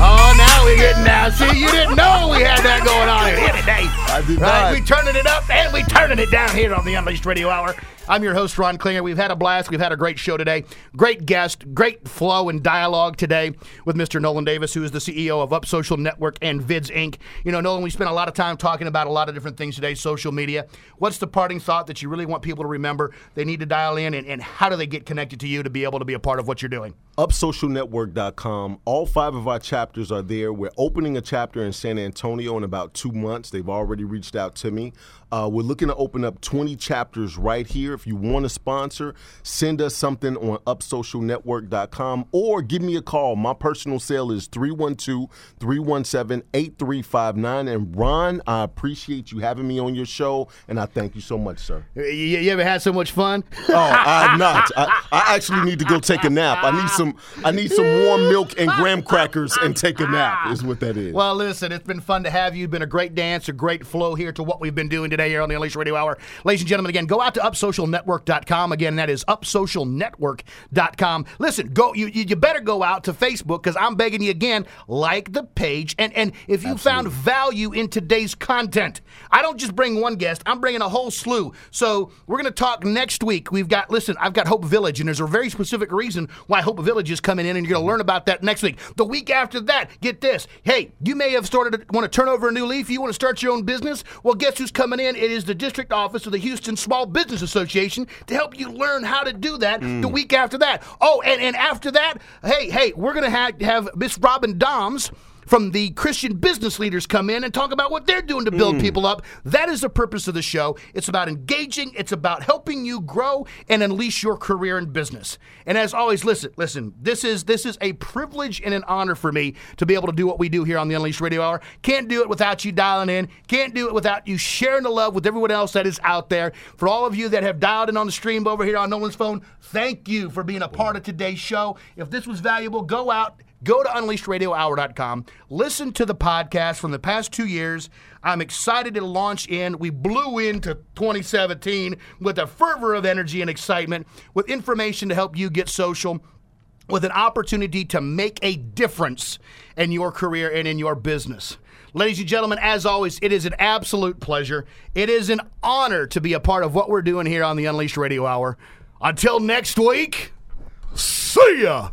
Oh, now we're getting down. See, you didn't know we had that going on here today. I did Right, not. we turning it up and we turning it down here on the Unleashed Radio Hour. I'm your host, Ron Klinger. We've had a blast. We've had a great show today. Great guest, great flow and dialogue today with Mr. Nolan Davis, who is the CEO of Up Social Network and Vids Inc. You know, Nolan, we spent a lot of time talking about a lot of different things today, social media. What's the parting thought that you really want people to remember they need to dial in, and, and how do they get connected to you to be able to be a part of what you're doing? upsocialnetwork.com. All five of our chapters are there. We're opening a chapter in San Antonio in about two months. They've already reached out to me. Uh, we're looking to open up 20 chapters right here. If you want to sponsor, send us something on upsocialnetwork.com or give me a call. My personal cell is 312 317 8359. And Ron, I appreciate you having me on your show, and I thank you so much, sir. You, you ever had so much fun? Oh, I'm not. I, I actually need to go take a nap. I need some. I need some warm milk and graham crackers and take a nap. Is what that is. Well, listen, it's been fun to have you. Been a great dancer, a great flow here to what we've been doing today here on the Unleashed Radio Hour. Ladies and gentlemen, again, go out to upsocialnetwork.com. Again, that is upsocialnetwork.com. Listen, go. You, you you better go out to Facebook because I'm begging you again, like the page. And and if you found value in today's content, I don't just bring one guest. I'm bringing a whole slew. So we're going to talk next week. We've got listen. I've got Hope Village, and there's a very specific reason why Hope Village is coming in, and you're going to learn about that next week. The week after that, get this. Hey, you may have started to want to turn over a new leaf. You want to start your own business. Well, guess who's coming in? It is the district office of the Houston Small Business Association to help you learn how to do that. The mm. week after that. Oh, and and after that, hey, hey, we're going to have have Miss Robin Doms from the Christian business leaders come in and talk about what they're doing to build hmm. people up. That is the purpose of the show. It's about engaging, it's about helping you grow and unleash your career in business. And as always, listen, listen, this is this is a privilege and an honor for me to be able to do what we do here on the Unleashed Radio Hour. Can't do it without you dialing in. Can't do it without you sharing the love with everyone else that is out there. For all of you that have dialed in on the stream over here on Nolan's phone, thank you for being a part of today's show. If this was valuable, go out Go to unleashedradiohour.com. Listen to the podcast from the past two years. I'm excited to launch in. We blew into 2017 with a fervor of energy and excitement, with information to help you get social, with an opportunity to make a difference in your career and in your business. Ladies and gentlemen, as always, it is an absolute pleasure. It is an honor to be a part of what we're doing here on the Unleashed Radio Hour. Until next week, see ya!